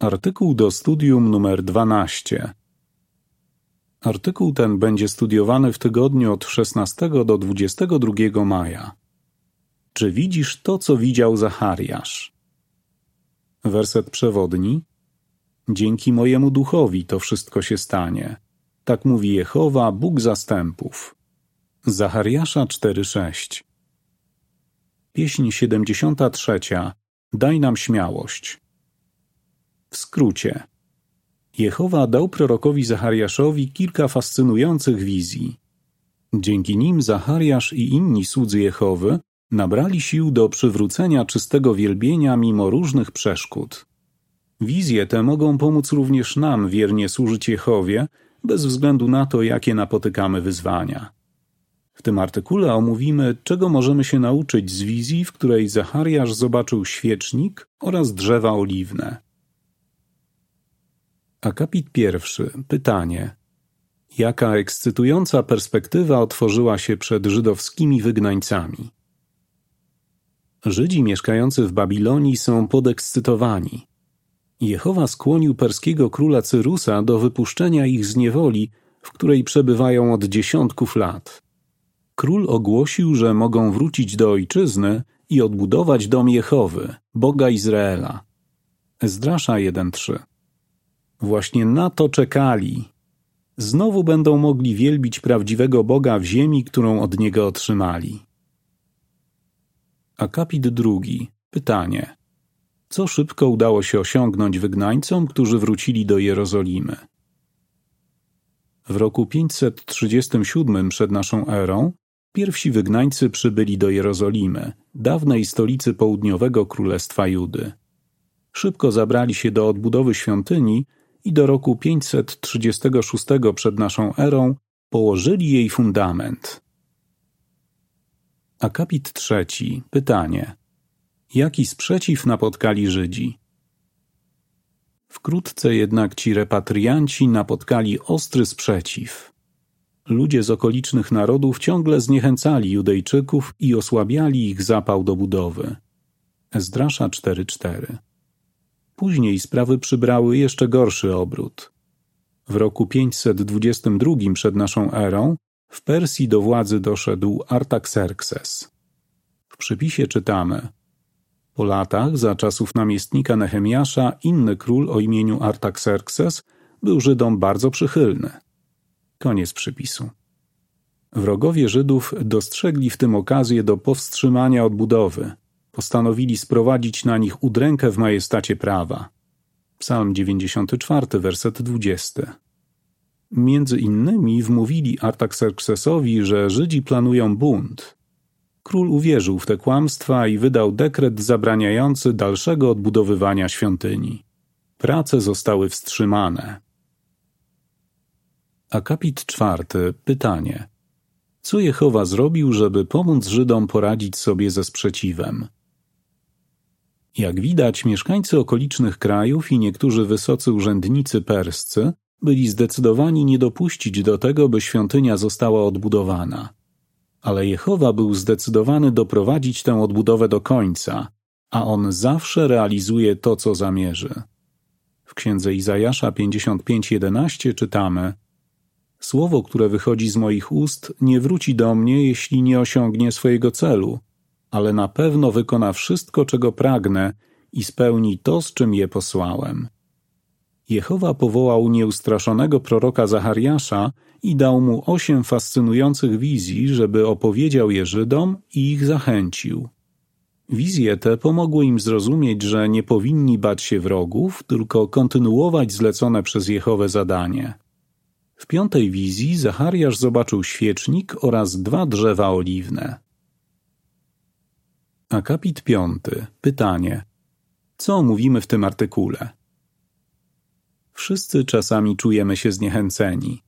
Artykuł do studium numer 12. Artykuł ten będzie studiowany w tygodniu od 16 do 22 maja. Czy widzisz to, co widział Zachariasz? Werset przewodni. Dzięki mojemu duchowi to wszystko się stanie. Tak mówi Jehowa, Bóg zastępów. Zachariasza 4:6. Pieśń 73. Daj nam śmiałość. W skrócie. Jehowa dał prorokowi Zachariaszowi kilka fascynujących wizji. Dzięki nim Zachariasz i inni słudzy Jehowy nabrali sił do przywrócenia czystego wielbienia mimo różnych przeszkód. Wizje te mogą pomóc również nam wiernie służyć Jehowie, bez względu na to, jakie napotykamy wyzwania. W tym artykule omówimy, czego możemy się nauczyć z wizji, w której Zachariasz zobaczył świecznik oraz drzewa oliwne. Akapit pierwszy. Pytanie. Jaka ekscytująca perspektywa otworzyła się przed żydowskimi wygnańcami? Żydzi mieszkający w Babilonii są podekscytowani. Jehowa skłonił perskiego króla Cyrusa do wypuszczenia ich z niewoli, w której przebywają od dziesiątków lat. Król ogłosił, że mogą wrócić do ojczyzny i odbudować dom Jehowy, Boga Izraela. Ezdrasza 1.3 Właśnie na to czekali. Znowu będą mogli wielbić prawdziwego Boga w ziemi, którą od Niego otrzymali. Akapit drugi. Pytanie. Co szybko udało się osiągnąć wygnańcom, którzy wrócili do Jerozolimy? W roku 537 przed naszą erą pierwsi wygnańcy przybyli do Jerozolimy, dawnej stolicy południowego królestwa Judy. Szybko zabrali się do odbudowy świątyni i do roku 536 przed naszą erą położyli jej fundament. Akapit trzeci. Pytanie. Jaki sprzeciw napotkali Żydzi? Wkrótce jednak ci repatrianci napotkali ostry sprzeciw. Ludzie z okolicznych narodów ciągle zniechęcali Judejczyków i osłabiali ich zapał do budowy. Ezdrasza 4:4 Później sprawy przybrały jeszcze gorszy obrót. W roku 522 przed naszą erą w Persji do władzy doszedł Artaxerxes. W przypisie czytamy Po latach, za czasów namiestnika Nehemiasza, inny król o imieniu Artaxerxes był Żydom bardzo przychylny. Koniec przypisu. Wrogowie Żydów dostrzegli w tym okazję do powstrzymania odbudowy – postanowili sprowadzić na nich udrękę w majestacie prawa. Psalm 94, werset 20. Między innymi wmówili Artaxerxesowi, że Żydzi planują bunt. Król uwierzył w te kłamstwa i wydał dekret zabraniający dalszego odbudowywania świątyni. Prace zostały wstrzymane. Akapit czwarty. Pytanie. Co Jehowa zrobił, żeby pomóc Żydom poradzić sobie ze sprzeciwem? Jak widać, mieszkańcy okolicznych krajów i niektórzy wysocy urzędnicy perscy byli zdecydowani nie dopuścić do tego, by świątynia została odbudowana. Ale Jehowa był zdecydowany doprowadzić tę odbudowę do końca, a on zawsze realizuje to, co zamierzy. W księdze Izajasza 55:11 czytamy: Słowo, które wychodzi z moich ust, nie wróci do mnie, jeśli nie osiągnie swojego celu, ale na pewno wykona wszystko, czego pragnę i spełni to, z czym je posłałem. Jehowa powołał nieustraszonego proroka Zachariasza i dał mu osiem fascynujących wizji, żeby opowiedział je Żydom i ich zachęcił. Wizje te pomogły im zrozumieć, że nie powinni bać się wrogów, tylko kontynuować zlecone przez Jehowę zadanie. W piątej wizji Zachariasz zobaczył świecznik oraz dwa drzewa oliwne. Akapit piąty. Pytanie. Co mówimy w tym artykule? Wszyscy czasami czujemy się zniechęceni.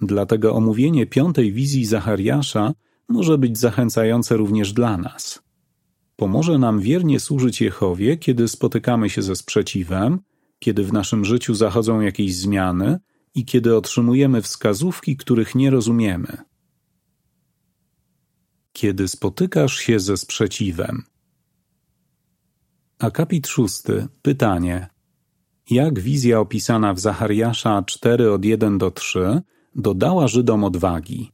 Dlatego omówienie piątej wizji Zachariasza może być zachęcające również dla nas. Pomoże nam wiernie służyć Jehowie, kiedy spotykamy się ze sprzeciwem, kiedy w naszym życiu zachodzą jakieś zmiany i kiedy otrzymujemy wskazówki, których nie rozumiemy kiedy spotykasz się ze sprzeciwem. Akapit szósty. Pytanie. Jak wizja opisana w Zachariasza 4 od 1 do 3 dodała Żydom odwagi.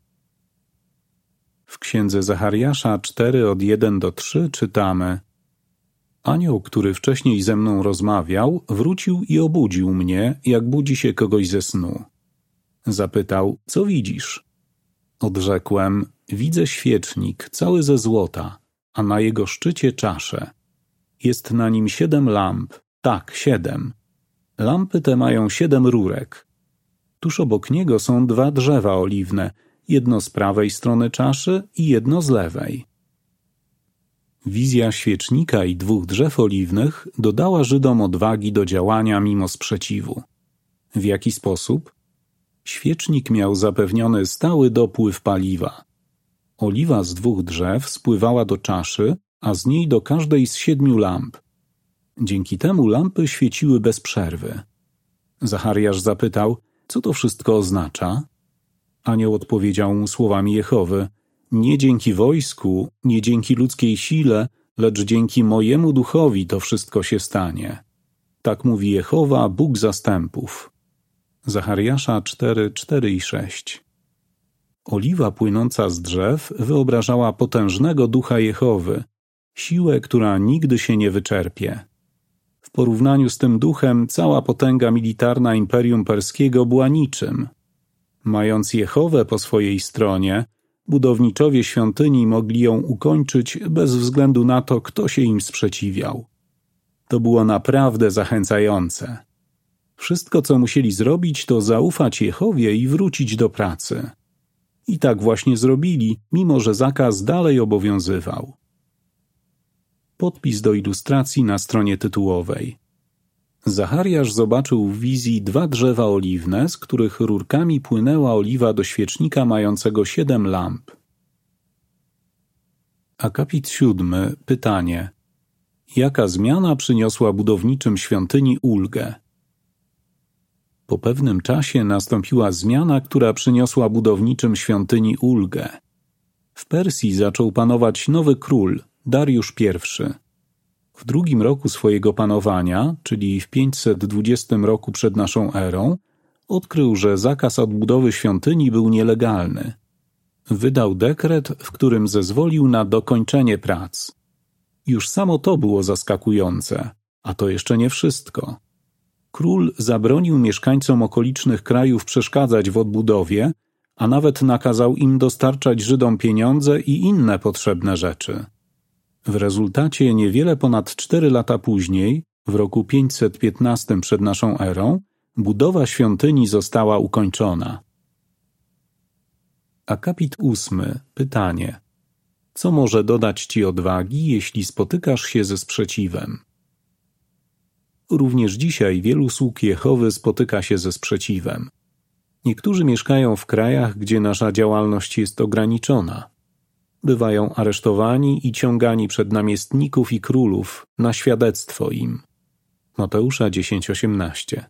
W księdze Zachariasza 4 od 1 do 3 czytamy Anioł, który wcześniej ze mną rozmawiał, wrócił i obudził mnie, jak budzi się kogoś ze snu. Zapytał, co widzisz? Odrzekłem, widzę świecznik, cały ze złota, a na jego szczycie czaszę. Jest na nim siedem lamp, tak, siedem. Lampy te mają siedem rurek. Tuż obok niego są dwa drzewa oliwne, jedno z prawej strony czaszy i jedno z lewej. Wizja świecznika i dwóch drzew oliwnych dodała Żydom odwagi do działania mimo sprzeciwu. W jaki sposób? Świecznik miał zapewniony stały dopływ paliwa. Oliwa z dwóch drzew spływała do czaszy, a z niej do każdej z siedmiu lamp. Dzięki temu lampy świeciły bez przerwy. Zachariasz zapytał, co to wszystko oznacza? Anioł odpowiedział mu słowami Jehowy, nie dzięki wojsku, nie dzięki ludzkiej sile, lecz dzięki mojemu duchowi to wszystko się stanie. Tak mówi Jehowa, Bóg zastępów. Zachariasza 4, 4 i 6. Oliwa płynąca z drzew wyobrażała potężnego ducha Jehowy, siłę, która nigdy się nie wyczerpie. W porównaniu z tym duchem cała potęga militarna Imperium Perskiego była niczym. Mając Jehowę po swojej stronie, budowniczowie świątyni mogli ją ukończyć bez względu na to, kto się im sprzeciwiał. To było naprawdę zachęcające. Wszystko, co musieli zrobić, to zaufać Jehowie i wrócić do pracy. I tak właśnie zrobili, mimo że zakaz dalej obowiązywał. Podpis do ilustracji na stronie tytułowej. Zachariasz zobaczył w wizji dwa drzewa oliwne, z których rurkami płynęła oliwa do świecznika mającego siedem lamp. Akapit siódmy. Pytanie. Jaka zmiana przyniosła budowniczym świątyni ulgę? Po pewnym czasie nastąpiła zmiana, która przyniosła budowniczym świątyni ulgę. W Persji zaczął panować nowy król, Dariusz I. W drugim roku swojego panowania, czyli w 520 roku przed naszą erą, odkrył, że zakaz odbudowy świątyni był nielegalny. Wydał dekret, w którym zezwolił na dokończenie prac. Już samo to było zaskakujące, a to jeszcze nie wszystko. Król zabronił mieszkańcom okolicznych krajów przeszkadzać w odbudowie, a nawet nakazał im dostarczać Żydom pieniądze i inne potrzebne rzeczy. W rezultacie niewiele ponad cztery lata później, w roku 515 przed naszą erą, budowa świątyni została ukończona. Akapit ósmy. Pytanie. Co może dodać ci odwagi, jeśli spotykasz się ze sprzeciwem? Również dzisiaj wielu sług Jehowy spotyka się ze sprzeciwem. Niektórzy mieszkają w krajach, gdzie nasza działalność jest ograniczona. Bywają aresztowani i ciągani przed namiestników i królów na świadectwo im. Mateusza 10:18.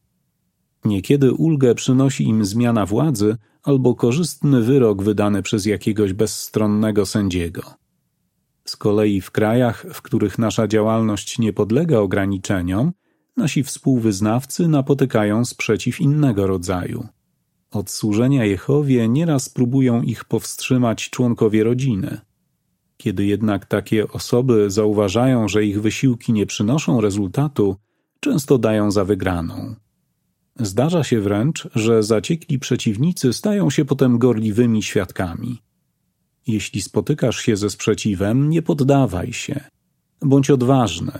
Niekiedy ulgę przynosi im zmiana władzy albo korzystny wyrok wydany przez jakiegoś bezstronnego sędziego. Z kolei w krajach, w których nasza działalność nie podlega ograniczeniom, nasi współwyznawcy napotykają sprzeciw innego rodzaju. Od służenia Jehowie nieraz próbują ich powstrzymać członkowie rodziny. Kiedy jednak takie osoby zauważają, że ich wysiłki nie przynoszą rezultatu, często dają za wygraną. Zdarza się wręcz, że zaciekli przeciwnicy stają się potem gorliwymi świadkami. Jeśli spotykasz się ze sprzeciwem, nie poddawaj się. Bądź odważny,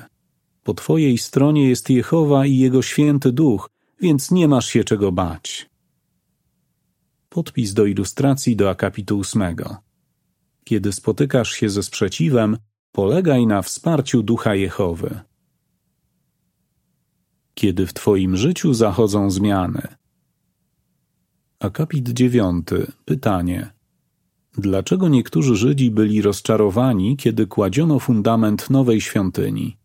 po twojej stronie jest Jehowa i Jego święty duch, więc nie masz się czego bać. Podpis do ilustracji do akapitu ósmego. Kiedy spotykasz się ze sprzeciwem, polegaj na wsparciu ducha Jehowy. Kiedy w twoim życiu zachodzą zmiany. Akapit dziewiąty. Pytanie. Dlaczego niektórzy Żydzi byli rozczarowani, kiedy kładziono fundament nowej świątyni?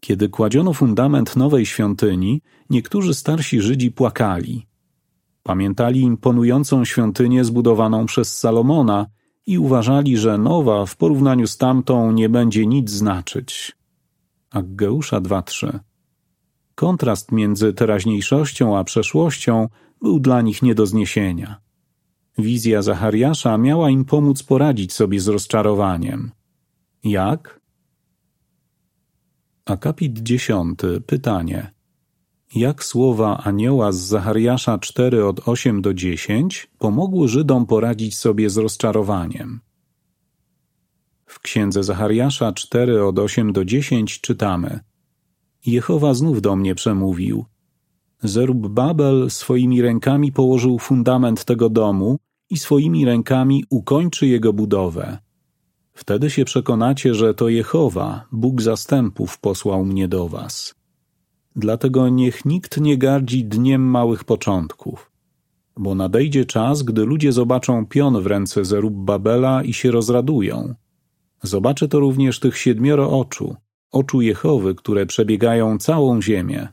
Kiedy kładziono fundament nowej świątyni, niektórzy starsi Żydzi płakali. Pamiętali imponującą świątynię zbudowaną przez Salomona i uważali, że nowa w porównaniu z tamtą nie będzie nic znaczyć. Aggeusza 2.3 Kontrast między teraźniejszością a przeszłością był dla nich nie do zniesienia. Wizja Zachariasza miała im pomóc poradzić sobie z rozczarowaniem. Jak? Akapit dziesiąty. Pytanie. Jak słowa anioła z Zachariasza 4 od 8 do 10 pomogły Żydom poradzić sobie z rozczarowaniem? W księdze Zachariasza 4 od 8 do 10 czytamy Jehowa znów do mnie przemówił. Zerub Babel swoimi rękami położył fundament tego domu i swoimi rękami ukończy jego budowę. Wtedy się przekonacie, że to Jehowa, Bóg zastępów, posłał mnie do was. Dlatego niech nikt nie gardzi dniem małych początków, bo nadejdzie czas, gdy ludzie zobaczą pion w ręce Zerub Babela i się rozradują. Zobaczy to również tych siedmioro oczu, oczu Jehowy, które przebiegają całą ziemię.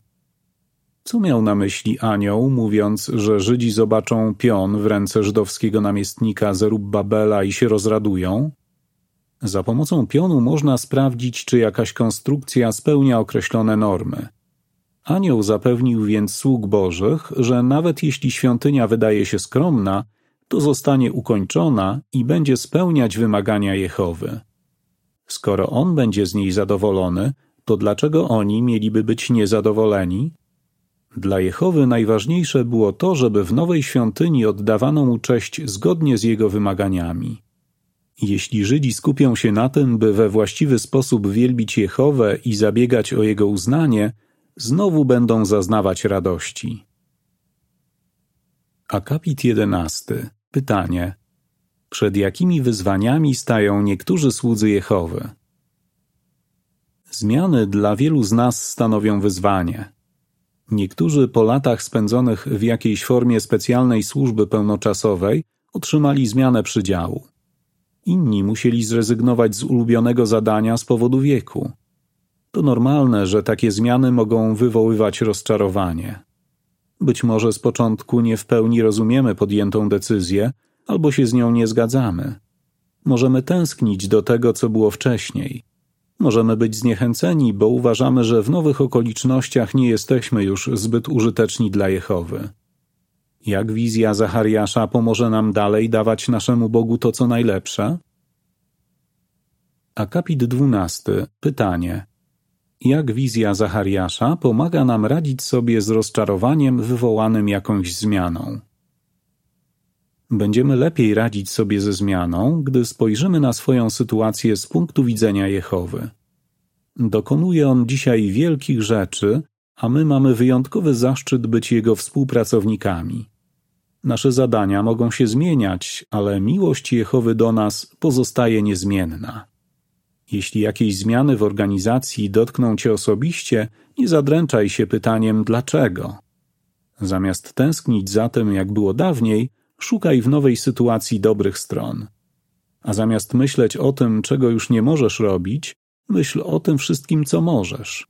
Co miał na myśli anioł, mówiąc, że Żydzi zobaczą pion w ręce żydowskiego namiestnika Babela i się rozradują? Za pomocą pionu można sprawdzić, czy jakaś konstrukcja spełnia określone normy. Anioł zapewnił więc sług Bożych, że nawet jeśli świątynia wydaje się skromna, to zostanie ukończona i będzie spełniać wymagania Jehowy. Skoro on będzie z niej zadowolony, to dlaczego oni mieliby być niezadowoleni? Dla Jehowy najważniejsze było to, żeby w nowej świątyni oddawano mu cześć zgodnie z jego wymaganiami. Jeśli Żydzi skupią się na tym, by we właściwy sposób wielbić Jehowę i zabiegać o jego uznanie, znowu będą zaznawać radości. Akapit jedenasty. Pytanie. Przed jakimi wyzwaniami stają niektórzy słudzy Jehowy? Zmiany dla wielu z nas stanowią wyzwanie. Niektórzy po latach spędzonych w jakiejś formie specjalnej służby pełnoczasowej otrzymali zmianę przydziału. Inni musieli zrezygnować z ulubionego zadania z powodu wieku. To normalne, że takie zmiany mogą wywoływać rozczarowanie. Być może z początku nie w pełni rozumiemy podjętą decyzję, albo się z nią nie zgadzamy. Możemy tęsknić do tego, co było wcześniej. Możemy być zniechęceni, bo uważamy, że w nowych okolicznościach nie jesteśmy już zbyt użyteczni dla Jehowy. Jak wizja Zachariasza pomoże nam dalej dawać naszemu Bogu to, co najlepsze? Akapit dwunasty. Pytanie. Jak wizja Zachariasza pomaga nam radzić sobie z rozczarowaniem wywołanym jakąś zmianą? Będziemy lepiej radzić sobie ze zmianą, gdy spojrzymy na swoją sytuację z punktu widzenia Jehowy. Dokonuje on dzisiaj wielkich rzeczy, a my mamy wyjątkowy zaszczyt być jego współpracownikami. Nasze zadania mogą się zmieniać, ale miłość Jehowy do nas pozostaje niezmienna. Jeśli jakieś zmiany w organizacji dotkną cię osobiście, nie zadręczaj się pytaniem dlaczego. Zamiast tęsknić za tym, jak było dawniej, szukaj w nowej sytuacji dobrych stron. A zamiast myśleć o tym, czego już nie możesz robić, myśl o tym wszystkim, co możesz.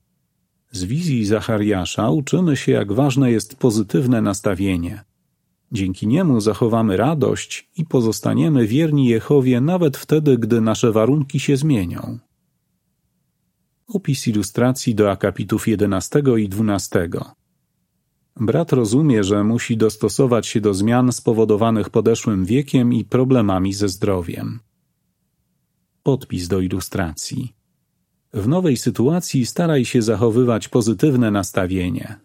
Z wizji Zachariasza uczymy się, jak ważne jest pozytywne nastawienie. Dzięki niemu zachowamy radość i pozostaniemy wierni Jehowie nawet wtedy, gdy nasze warunki się zmienią. Opis ilustracji do akapitów 11 i 12. Brat rozumie, że musi dostosować się do zmian spowodowanych podeszłym wiekiem i problemami ze zdrowiem. Podpis do ilustracji. W nowej sytuacji staraj się zachowywać pozytywne nastawienie.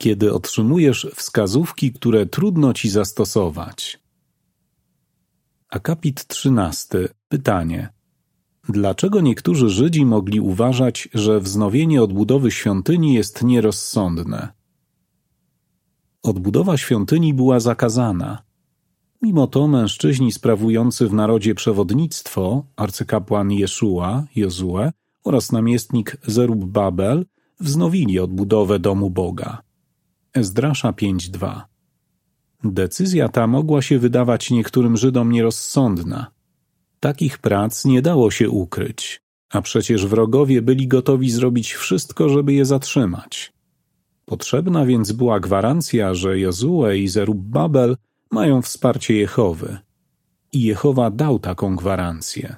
Kiedy otrzymujesz wskazówki, które trudno ci zastosować. Akapit 13. Pytanie. Dlaczego niektórzy Żydzi mogli uważać, że wznowienie odbudowy świątyni jest nierozsądne? Odbudowa świątyni była zakazana. Mimo to mężczyźni sprawujący w narodzie przewodnictwo, arcykapłan Jeszua, Jozue oraz namiestnik Zerub Babel wznowili odbudowę domu Boga. Ezdrasza 5.2 Decyzja ta mogła się wydawać niektórym Żydom nierozsądna – Takich prac nie dało się ukryć, a przecież wrogowie byli gotowi zrobić wszystko, żeby je zatrzymać. Potrzebna więc była gwarancja, że Jozue i Zerubbabel mają wsparcie Jehowy. I Jehowa dał taką gwarancję.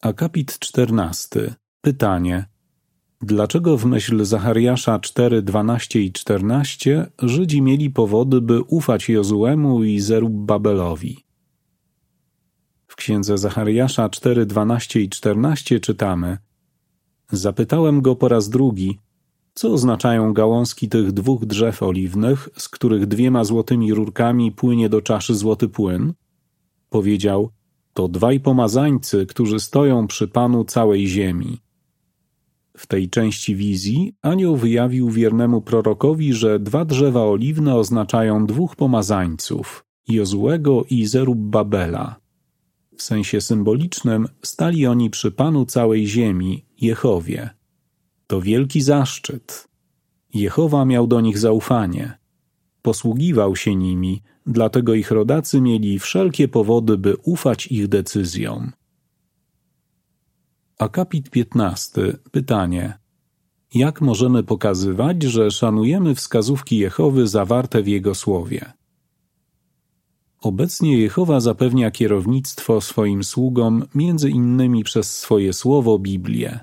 Akapit czternasty. Pytanie. Dlaczego w myśl Zachariasza 4, 12 i 14 Żydzi mieli powody, by ufać Jozuemu i Zerubbabelowi? W księdze Zachariasza 4, 12 i 14 czytamy Zapytałem go po raz drugi, co oznaczają gałązki tych dwóch drzew oliwnych, z których dwiema złotymi rurkami płynie do czaszy złoty płyn? Powiedział, to dwaj pomazańcy, którzy stoją przy Panu całej ziemi. W tej części wizji anioł wyjawił wiernemu prorokowi, że dwa drzewa oliwne oznaczają dwóch pomazańców, Jozułego i Zerubbabela. W sensie symbolicznym stali oni przy Panu całej ziemi, Jehowie. To wielki zaszczyt. Jehowa miał do nich zaufanie. Posługiwał się nimi, dlatego ich rodacy mieli wszelkie powody, by ufać ich decyzjom. Akapit 15. Pytanie. Jak możemy pokazywać, że szanujemy wskazówki Jehowy zawarte w Jego słowie? Obecnie Jehowa zapewnia kierownictwo swoim sługom między innymi przez swoje słowo Biblię.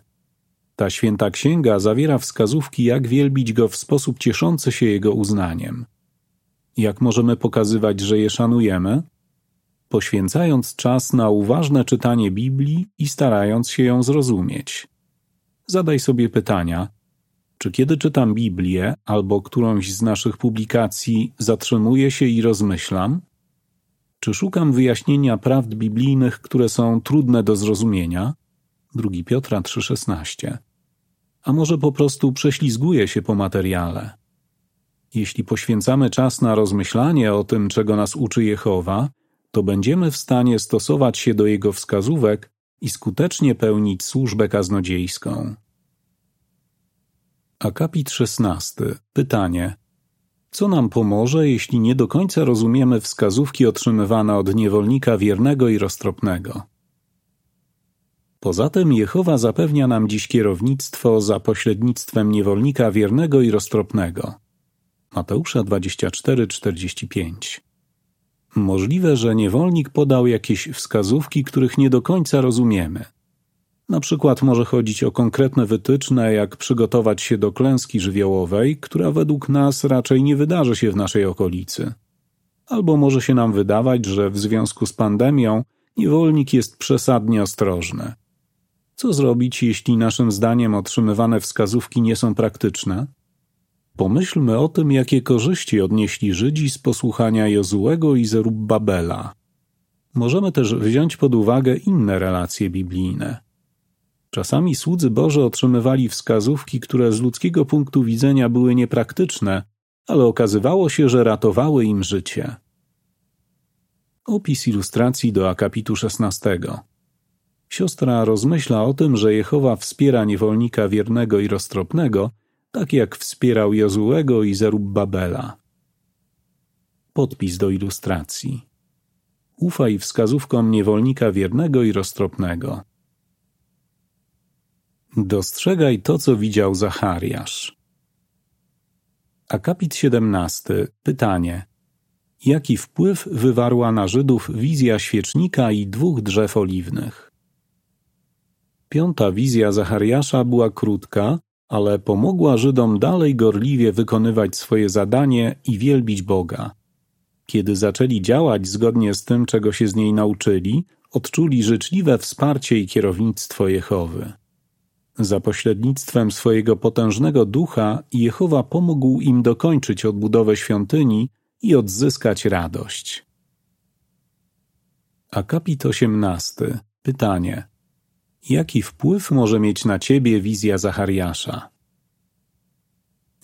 Ta święta księga zawiera wskazówki, jak wielbić Go w sposób cieszący się Jego uznaniem. Jak możemy pokazywać, że je szanujemy? Poświęcając czas na uważne czytanie Biblii i starając się ją zrozumieć. Zadaj sobie pytania, czy kiedy czytam Biblię albo którąś z naszych publikacji zatrzymuję się i rozmyślam? Czy szukam wyjaśnienia prawd biblijnych, które są trudne do zrozumienia? 2 Piotra 3,16. A może po prostu prześlizguję się po materiale? Jeśli poświęcamy czas na rozmyślanie o tym, czego nas uczy Jehowa, to będziemy w stanie stosować się do jego wskazówek i skutecznie pełnić służbę kaznodziejską. Akapit 16. Pytanie. Co nam pomoże, jeśli nie do końca rozumiemy wskazówki otrzymywane od niewolnika wiernego i roztropnego? Poza tym Jehowa zapewnia nam dziś kierownictwo za pośrednictwem niewolnika wiernego i roztropnego. Mateusza 24:45. Możliwe, że niewolnik podał jakieś wskazówki, których nie do końca rozumiemy. Na przykład może chodzić o konkretne wytyczne, jak przygotować się do klęski żywiołowej, która według nas raczej nie wydarzy się w naszej okolicy. Albo może się nam wydawać, że w związku z pandemią niewolnik jest przesadnie ostrożny. Co zrobić, jeśli naszym zdaniem otrzymywane wskazówki nie są praktyczne? Pomyślmy o tym, jakie korzyści odnieśli Żydzi z posłuchania Jozułego i Zerubbabela. Możemy też wziąć pod uwagę inne relacje biblijne. Czasami słudzy Boże otrzymywali wskazówki, które z ludzkiego punktu widzenia były niepraktyczne, ale okazywało się, że ratowały im życie. Opis ilustracji do akapitu 16. Siostra rozmyśla o tym, że Jehowa wspiera niewolnika wiernego i roztropnego, tak jak wspierał Jozułego i Zerubbabela. Podpis do ilustracji. Ufaj wskazówkom niewolnika wiernego i roztropnego. Dostrzegaj to, co widział Zachariasz. Akapit 17. Pytanie. Jaki wpływ wywarła na Żydów wizja świecznika i dwóch drzew oliwnych? Piąta wizja Zachariasza była krótka, ale pomogła Żydom dalej gorliwie wykonywać swoje zadanie i wielbić Boga. Kiedy zaczęli działać zgodnie z tym, czego się z niej nauczyli, odczuli życzliwe wsparcie i kierownictwo Jehowy. Za pośrednictwem swojego potężnego ducha Jehowa pomógł im dokończyć odbudowę świątyni i odzyskać radość. Akapit 18. Pytanie. Jaki wpływ może mieć na ciebie wizja Zachariasza?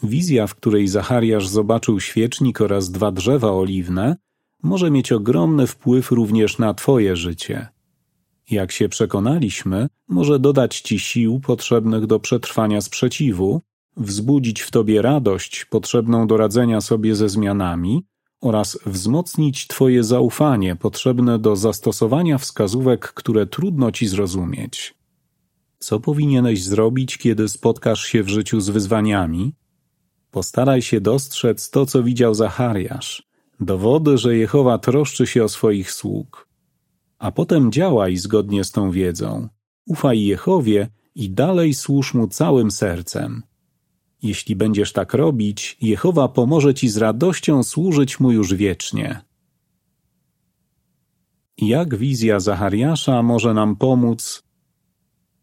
Wizja, w której Zachariasz zobaczył świecznik oraz dwa drzewa oliwne, może mieć ogromny wpływ również na twoje życie. Jak się przekonaliśmy, może dodać ci sił potrzebnych do przetrwania sprzeciwu, wzbudzić w tobie radość potrzebną do radzenia sobie ze zmianami oraz wzmocnić twoje zaufanie potrzebne do zastosowania wskazówek, które trudno ci zrozumieć. Co powinieneś zrobić, kiedy spotkasz się w życiu z wyzwaniami? Postaraj się dostrzec to, co widział Zachariasz, dowody, że Jehowa troszczy się o swoich sług. A potem działaj zgodnie z tą wiedzą. Ufaj Jehowie i dalej służ Mu całym sercem. Jeśli będziesz tak robić, Jehowa pomoże Ci z radością służyć Mu już wiecznie. Jak wizja Zachariasza może nam pomóc,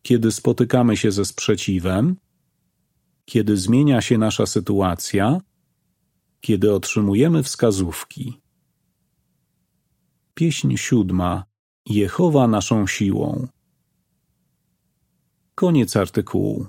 kiedy spotykamy się ze sprzeciwem, kiedy zmienia się nasza sytuacja, kiedy otrzymujemy wskazówki. Pieśń siódma Jehowa naszą siłą. Koniec artykułu.